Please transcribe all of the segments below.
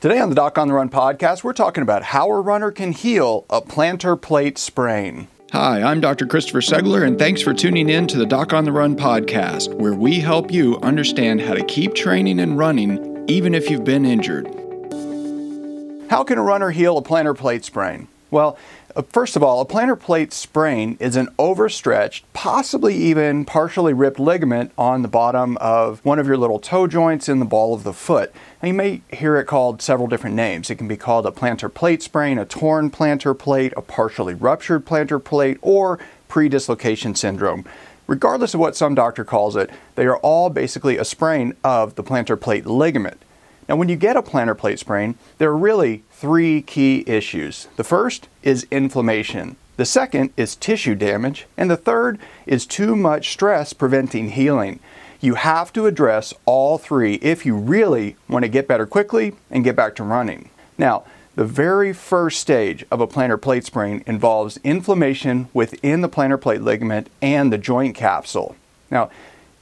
Today on the Doc on the Run podcast, we're talking about how a runner can heal a plantar plate sprain. Hi, I'm Dr. Christopher Segler, and thanks for tuning in to the Doc on the Run podcast, where we help you understand how to keep training and running even if you've been injured. How can a runner heal a plantar plate sprain? Well, Uh, first of all, a plantar plate sprain is an overstretched, possibly even partially ripped ligament on the bottom of one of your little toe joints in the ball of the foot. Now, you may hear it called several different names. It can be called a plantar plate sprain, a torn plantar plate, a partially ruptured plantar plate, or predislocation syndrome. Regardless of what some doctor calls it, they are all basically a sprain of the plantar plate ligament. Now, when you get a plantar plate sprain, there are really three key issues. The first is inflammation. The second is tissue damage. And the third is too much stress preventing healing. You have to address all three if you really want to get better quickly and get back to running. Now, the very first stage of a plantar plate sprain involves inflammation within the plantar plate ligament and the joint capsule. Now,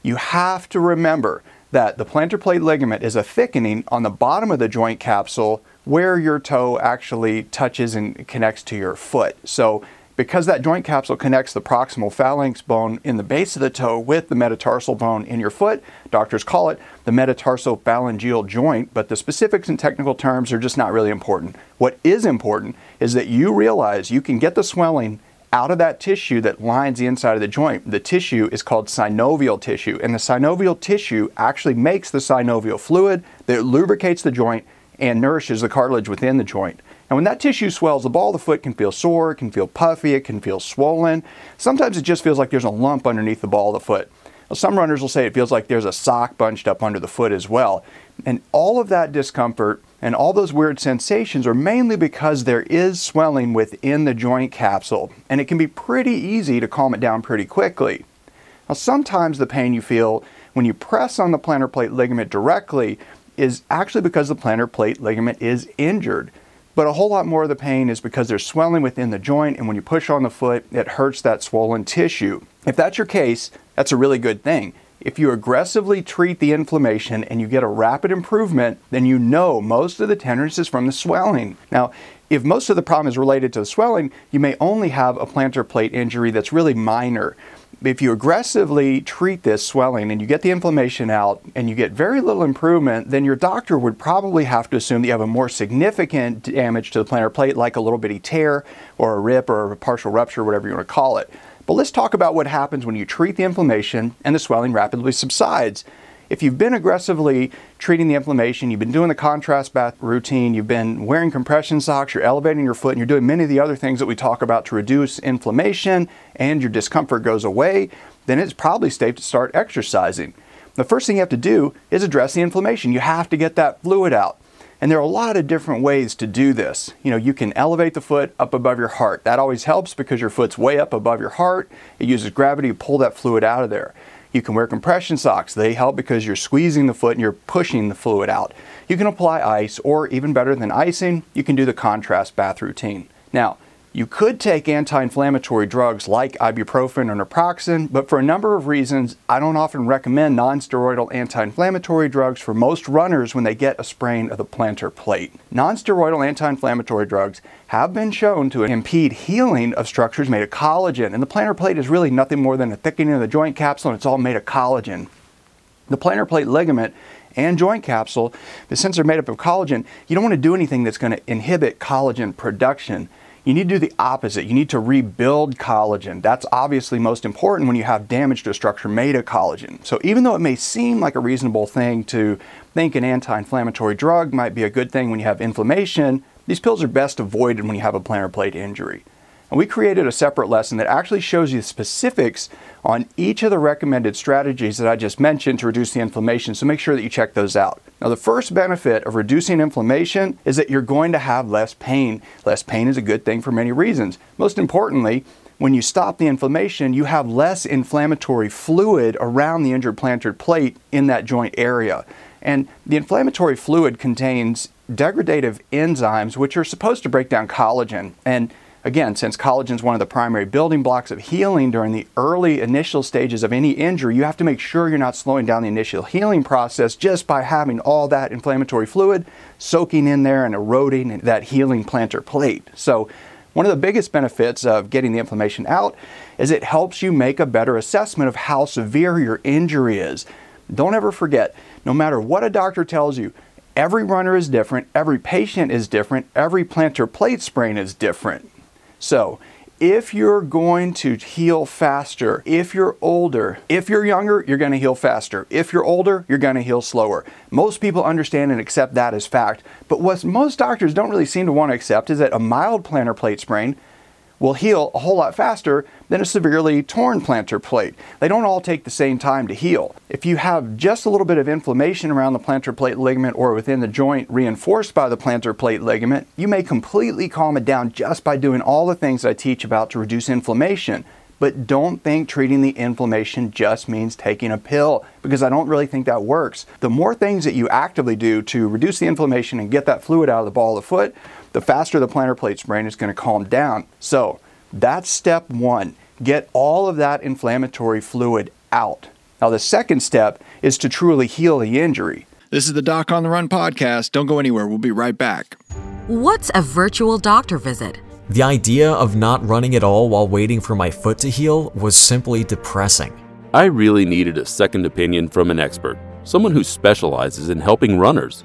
you have to remember that the plantar plate ligament is a thickening on the bottom of the joint capsule where your toe actually touches and connects to your foot. So, because that joint capsule connects the proximal phalanx bone in the base of the toe with the metatarsal bone in your foot, doctors call it the metatarsophalangeal joint, but the specifics and technical terms are just not really important. What is important is that you realize you can get the swelling out of that tissue that lines the inside of the joint. The tissue is called synovial tissue, and the synovial tissue actually makes the synovial fluid that lubricates the joint and nourishes the cartilage within the joint. And when that tissue swells, the ball of the foot can feel sore, it can feel puffy, it can feel swollen. Sometimes it just feels like there's a lump underneath the ball of the foot. Well, some runners will say it feels like there's a sock bunched up under the foot as well. And all of that discomfort and all those weird sensations are mainly because there is swelling within the joint capsule, and it can be pretty easy to calm it down pretty quickly. Now, sometimes the pain you feel when you press on the plantar plate ligament directly is actually because the plantar plate ligament is injured. But a whole lot more of the pain is because there's swelling within the joint, and when you push on the foot, it hurts that swollen tissue. If that's your case, that's a really good thing. If you aggressively treat the inflammation and you get a rapid improvement, then you know most of the tenderness is from the swelling. Now, if most of the problem is related to the swelling, you may only have a plantar plate injury that's really minor. If you aggressively treat this swelling and you get the inflammation out and you get very little improvement, then your doctor would probably have to assume that you have a more significant damage to the plantar plate, like a little bitty tear or a rip or a partial rupture, whatever you want to call it. But let's talk about what happens when you treat the inflammation and the swelling rapidly subsides. If you've been aggressively treating the inflammation, you've been doing the contrast bath routine, you've been wearing compression socks, you're elevating your foot, and you're doing many of the other things that we talk about to reduce inflammation and your discomfort goes away, then it's probably safe to start exercising. The first thing you have to do is address the inflammation. You have to get that fluid out. And there are a lot of different ways to do this. You know, you can elevate the foot up above your heart. That always helps because your foot's way up above your heart. It uses gravity to pull that fluid out of there. You can wear compression socks. They help because you're squeezing the foot and you're pushing the fluid out. You can apply ice, or even better than icing, you can do the contrast bath routine. Now, you could take anti inflammatory drugs like ibuprofen or naproxen, but for a number of reasons, I don't often recommend non steroidal anti inflammatory drugs for most runners when they get a sprain of the plantar plate. Non steroidal anti inflammatory drugs have been shown to impede healing of structures made of collagen, and the plantar plate is really nothing more than a thickening of the joint capsule, and it's all made of collagen. The plantar plate ligament and joint capsule, but since they're made up of collagen, you don't want to do anything that's going to inhibit collagen production. You need to do the opposite. You need to rebuild collagen. That's obviously most important when you have damage to a structure made of collagen. So, even though it may seem like a reasonable thing to think an anti inflammatory drug might be a good thing when you have inflammation, these pills are best avoided when you have a plantar plate injury. And we created a separate lesson that actually shows you the specifics on each of the recommended strategies that I just mentioned to reduce the inflammation, so make sure that you check those out. Now, the first benefit of reducing inflammation is that you're going to have less pain. Less pain is a good thing for many reasons. Most importantly, when you stop the inflammation, you have less inflammatory fluid around the injured plantar plate in that joint area. And the inflammatory fluid contains degradative enzymes which are supposed to break down collagen. And Again, since collagen is one of the primary building blocks of healing during the early initial stages of any injury, you have to make sure you're not slowing down the initial healing process just by having all that inflammatory fluid soaking in there and eroding that healing plantar plate. So, one of the biggest benefits of getting the inflammation out is it helps you make a better assessment of how severe your injury is. Don't ever forget, no matter what a doctor tells you, every runner is different, every patient is different, every plantar plate sprain is different. So, if you're going to heal faster, if you're older, if you're younger, you're going to heal faster. If you're older, you're going to heal slower. Most people understand and accept that as fact. But what most doctors don't really seem to want to accept is that a mild plantar plate sprain will heal a whole lot faster than a severely torn plantar plate. They don't all take the same time to heal. If you have just a little bit of inflammation around the plantar plate ligament or within the joint reinforced by the plantar plate ligament, you may completely calm it down just by doing all the things I teach about to reduce inflammation. But don't think treating the inflammation just means taking a pill, because I don't really think that works. The more things that you actively do to reduce the inflammation and get that fluid out of the ball of the foot, the faster the plantar plate sprain is going to calm down. So that's step one. Get all of that inflammatory fluid out. Now, the second step is to truly heal the injury. This is the Doc on the Run podcast. Don't go anywhere. We'll be right back. What's a virtual doctor visit? The idea of not running at all while waiting for my foot to heal was simply depressing. I really needed a second opinion from an expert, someone who specializes in helping runners.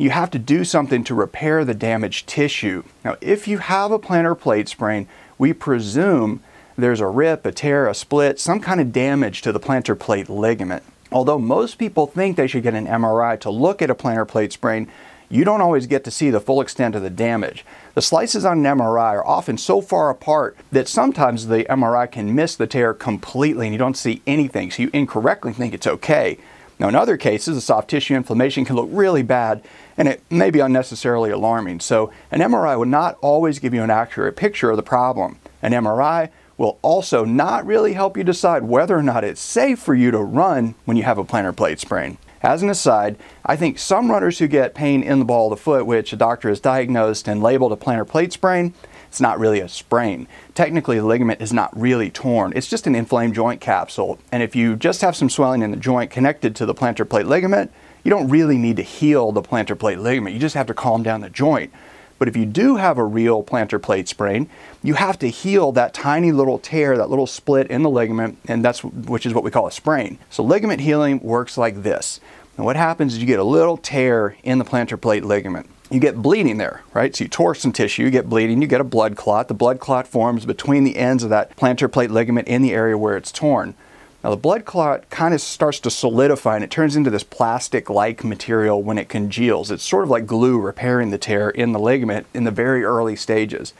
you have to do something to repair the damaged tissue. Now, if you have a plantar plate sprain, we presume there's a rip, a tear, a split, some kind of damage to the plantar plate ligament. Although most people think they should get an MRI to look at a plantar plate sprain, you don't always get to see the full extent of the damage. The slices on an MRI are often so far apart that sometimes the MRI can miss the tear completely and you don't see anything, so you incorrectly think it's okay. Now, in other cases, the soft tissue inflammation can look really bad and it may be unnecessarily alarming. So, an MRI would not always give you an accurate picture of the problem. An MRI will also not really help you decide whether or not it's safe for you to run when you have a plantar plate sprain. As an aside, I think some runners who get pain in the ball of the foot, which a doctor has diagnosed and labeled a plantar plate sprain, it's not really a sprain. Technically, the ligament is not really torn. It's just an inflamed joint capsule. And if you just have some swelling in the joint connected to the plantar plate ligament, you don't really need to heal the plantar plate ligament. You just have to calm down the joint. But if you do have a real plantar plate sprain, you have to heal that tiny little tear, that little split in the ligament, and that's which is what we call a sprain. So ligament healing works like this. And what happens is you get a little tear in the plantar plate ligament. You get bleeding there, right? So you tore some tissue, you get bleeding, you get a blood clot. The blood clot forms between the ends of that plantar plate ligament in the area where it's torn. Now, the blood clot kind of starts to solidify and it turns into this plastic like material when it congeals. It's sort of like glue repairing the tear in the ligament in the very early stages.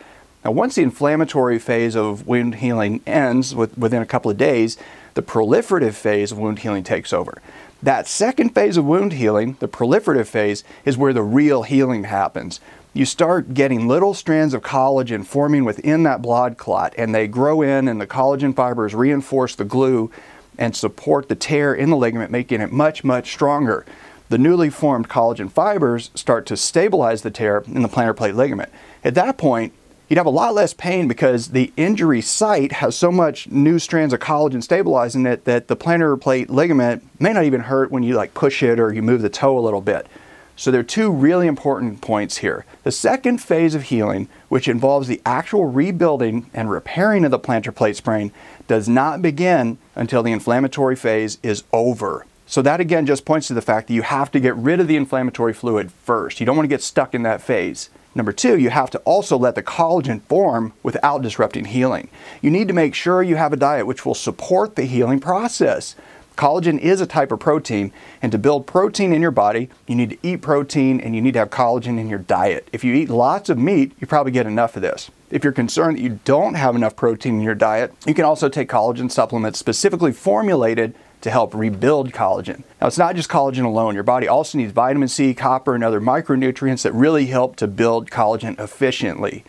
Now, once the inflammatory phase of wound healing ends with, within a couple of days, the proliferative phase of wound healing takes over. That second phase of wound healing, the proliferative phase, is where the real healing happens you start getting little strands of collagen forming within that blood clot, and they grow in, and the collagen fibers reinforce the glue and support the tear in the ligament, making it much, much stronger. the newly formed collagen fibers start to stabilize the tear in the plantar plate ligament. At that point, you'd have a lot less pain because the injury site has so much new strands of collagen stabilizing it that the plantar plate ligament may not even hurt when you like push it or you move the toe a little bit. So there are two really important points here. The second phase of healing, which involves the actual rebuilding and repairing of the plantar plate sprain, does not begin until the inflammatory phase is over. So that again just points to the fact that you have to get rid of the inflammatory fluid first. You don't want to get stuck in that phase. Number two, you have to also let the collagen form without disrupting healing. You need to make sure you have a diet which will support the healing process. Collagen is a type of protein, and to build protein in your body, you need to eat protein and you need to have collagen in your diet. If you eat lots of meat, you probably get enough of this. If you're concerned that you don't have enough protein in your diet, you can also take collagen supplements specifically formulated to help rebuild collagen. Now, it's not just collagen alone. Your body also needs vitamin C, copper, and other micronutrients that really help to build collagen efficiently.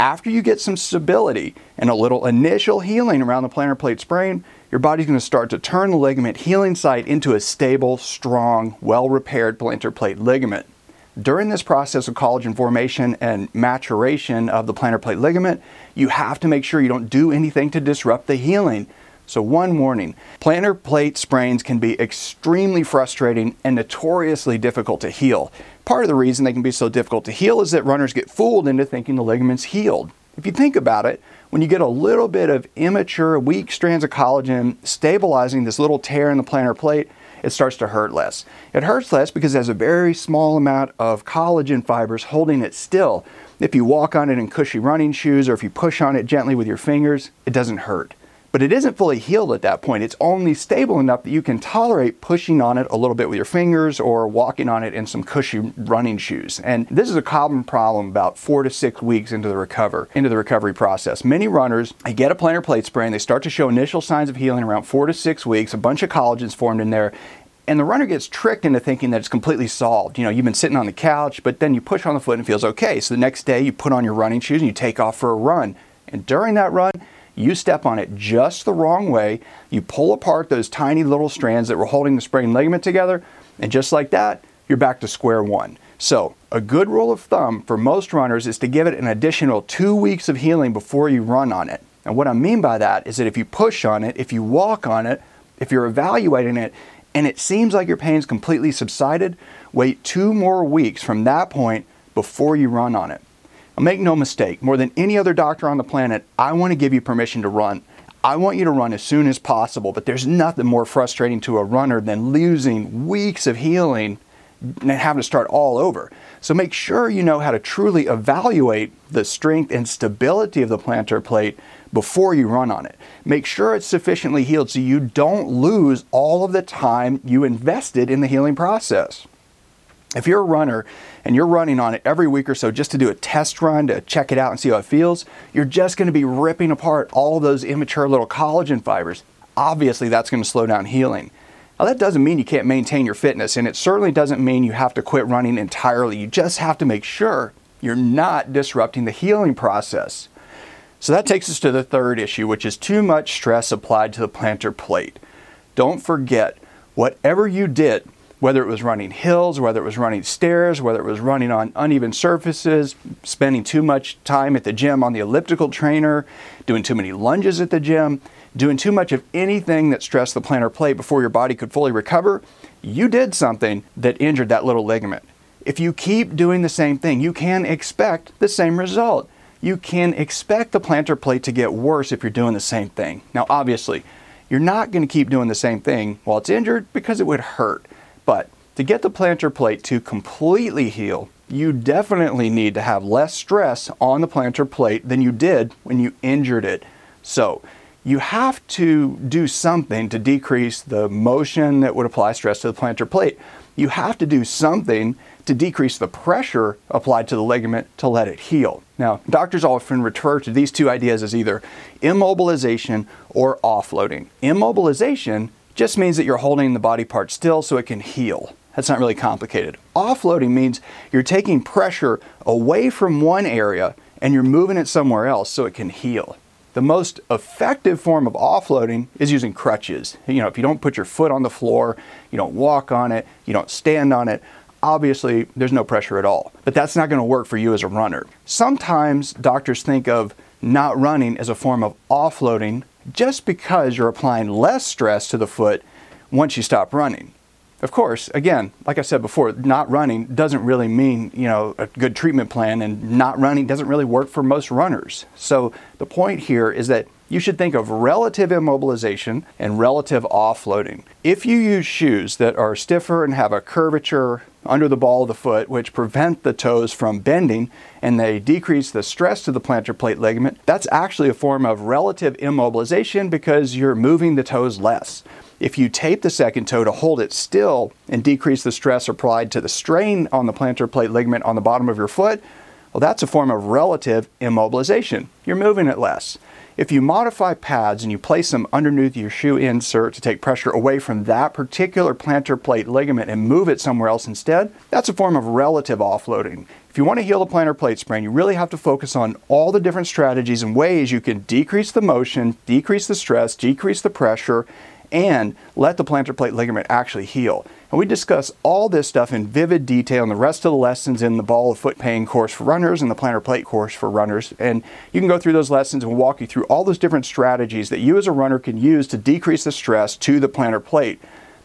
After you get some stability and a little initial healing around the plantar plate sprain, your body's going to start to turn the ligament healing site into a stable, strong, well repaired plantar plate ligament. During this process of collagen formation and maturation of the plantar plate ligament, you have to make sure you don't do anything to disrupt the healing. So, one warning plantar plate sprains can be extremely frustrating and notoriously difficult to heal. Part of the reason they can be so difficult to heal is that runners get fooled into thinking the ligament's healed. If you think about it, when you get a little bit of immature, weak strands of collagen stabilizing this little tear in the plantar plate, it starts to hurt less. It hurts less because it has a very small amount of collagen fibers holding it still. If you walk on it in cushy running shoes or if you push on it gently with your fingers, it doesn't hurt but it isn't fully healed at that point. It's only stable enough that you can tolerate pushing on it a little bit with your fingers or walking on it in some cushy running shoes. And this is a common problem about four to six weeks into the recover, into the recovery process. Many runners, they get a plantar plate sprain, they start to show initial signs of healing around four to six weeks, a bunch of collagen's formed in there, and the runner gets tricked into thinking that it's completely solved. You know, you've been sitting on the couch, but then you push on the foot and it feels okay. So the next day you put on your running shoes and you take off for a run. And during that run, you step on it just the wrong way, you pull apart those tiny little strands that were holding the sprained ligament together, and just like that, you're back to square one. So, a good rule of thumb for most runners is to give it an additional two weeks of healing before you run on it. And what I mean by that is that if you push on it, if you walk on it, if you're evaluating it, and it seems like your pain's completely subsided, wait two more weeks from that point before you run on it. Make no mistake, more than any other doctor on the planet, I want to give you permission to run. I want you to run as soon as possible, but there's nothing more frustrating to a runner than losing weeks of healing and having to start all over. So make sure you know how to truly evaluate the strength and stability of the plantar plate before you run on it. Make sure it's sufficiently healed so you don't lose all of the time you invested in the healing process. If you're a runner and you're running on it every week or so just to do a test run to check it out and see how it feels, you're just going to be ripping apart all those immature little collagen fibers. Obviously, that's going to slow down healing. Now, that doesn't mean you can't maintain your fitness, and it certainly doesn't mean you have to quit running entirely. You just have to make sure you're not disrupting the healing process. So, that takes us to the third issue, which is too much stress applied to the plantar plate. Don't forget, whatever you did whether it was running hills, whether it was running stairs, whether it was running on uneven surfaces, spending too much time at the gym on the elliptical trainer, doing too many lunges at the gym, doing too much of anything that stressed the plantar plate before your body could fully recover, you did something that injured that little ligament. If you keep doing the same thing, you can expect the same result. You can expect the plantar plate to get worse if you're doing the same thing. Now, obviously, you're not going to keep doing the same thing while it's injured because it would hurt. But to get the plantar plate to completely heal, you definitely need to have less stress on the plantar plate than you did when you injured it. So, you have to do something to decrease the motion that would apply stress to the plantar plate. You have to do something to decrease the pressure applied to the ligament to let it heal. Now, doctors often refer to these two ideas as either immobilization or offloading. Immobilization just means that you're holding the body part still so it can heal. That's not really complicated. Offloading means you're taking pressure away from one area and you're moving it somewhere else so it can heal. The most effective form of offloading is using crutches. You know, if you don't put your foot on the floor, you don't walk on it, you don't stand on it, obviously there's no pressure at all. But that's not going to work for you as a runner. Sometimes doctors think of not running as a form of offloading just because you're applying less stress to the foot once you stop running. Of course, again, like I said before, not running doesn't really mean, you know, a good treatment plan and not running doesn't really work for most runners. So the point here is that you should think of relative immobilization and relative offloading. If you use shoes that are stiffer and have a curvature under the ball of the foot, which prevent the toes from bending and they decrease the stress to the plantar plate ligament, that's actually a form of relative immobilization because you're moving the toes less. If you tape the second toe to hold it still and decrease the stress applied to the strain on the plantar plate ligament on the bottom of your foot, well, that's a form of relative immobilization. You're moving it less. If you modify pads and you place them underneath your shoe insert to take pressure away from that particular plantar plate ligament and move it somewhere else instead, that's a form of relative offloading. If you want to heal a plantar plate sprain, you really have to focus on all the different strategies and ways you can decrease the motion, decrease the stress, decrease the pressure, and let the plantar plate ligament actually heal. And we discuss all this stuff in vivid detail in the rest of the lessons in the ball of foot pain course for runners and the plantar plate course for runners. And you can go through those lessons and walk you through all those different strategies that you as a runner can use to decrease the stress to the plantar plate.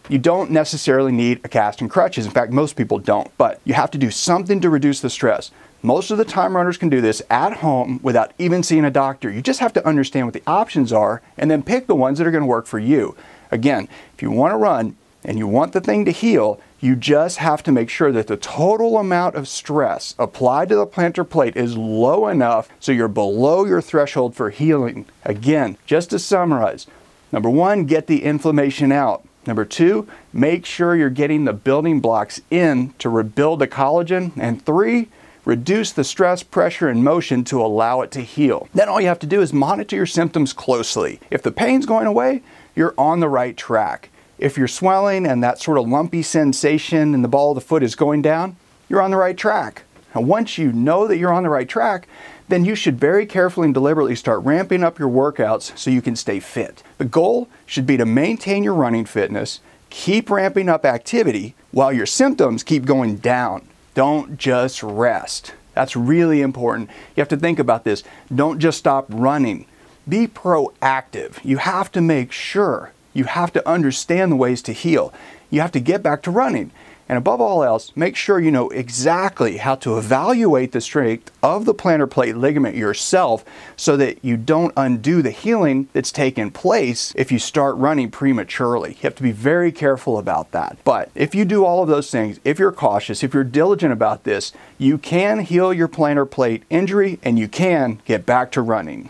You don't necessarily need a cast and crutches. In fact, most people don't, but you have to do something to reduce the stress. Most of the time, runners can do this at home without even seeing a doctor. You just have to understand what the options are and then pick the ones that are going to work for you. Again, if you want to run and you want the thing to heal, you just have to make sure that the total amount of stress applied to the plantar plate is low enough so you're below your threshold for healing. Again, just to summarize number one, get the inflammation out. Number two, make sure you're getting the building blocks in to rebuild the collagen. And three, reduce the stress, pressure, and motion to allow it to heal. Then all you have to do is monitor your symptoms closely. If the pain's going away, you're on the right track. If you're swelling and that sort of lumpy sensation in the ball of the foot is going down, you're on the right track. And once you know that you're on the right track, then you should very carefully and deliberately start ramping up your workouts so you can stay fit. The goal should be to maintain your running fitness, keep ramping up activity while your symptoms keep going down. Don't just rest. That's really important. You have to think about this. Don't just stop running be proactive. You have to make sure. You have to understand the ways to heal. You have to get back to running. And above all else, make sure you know exactly how to evaluate the strength of the plantar plate ligament yourself so that you don't undo the healing that's taken place if you start running prematurely. You have to be very careful about that. But if you do all of those things, if you're cautious, if you're diligent about this, you can heal your plantar plate injury and you can get back to running.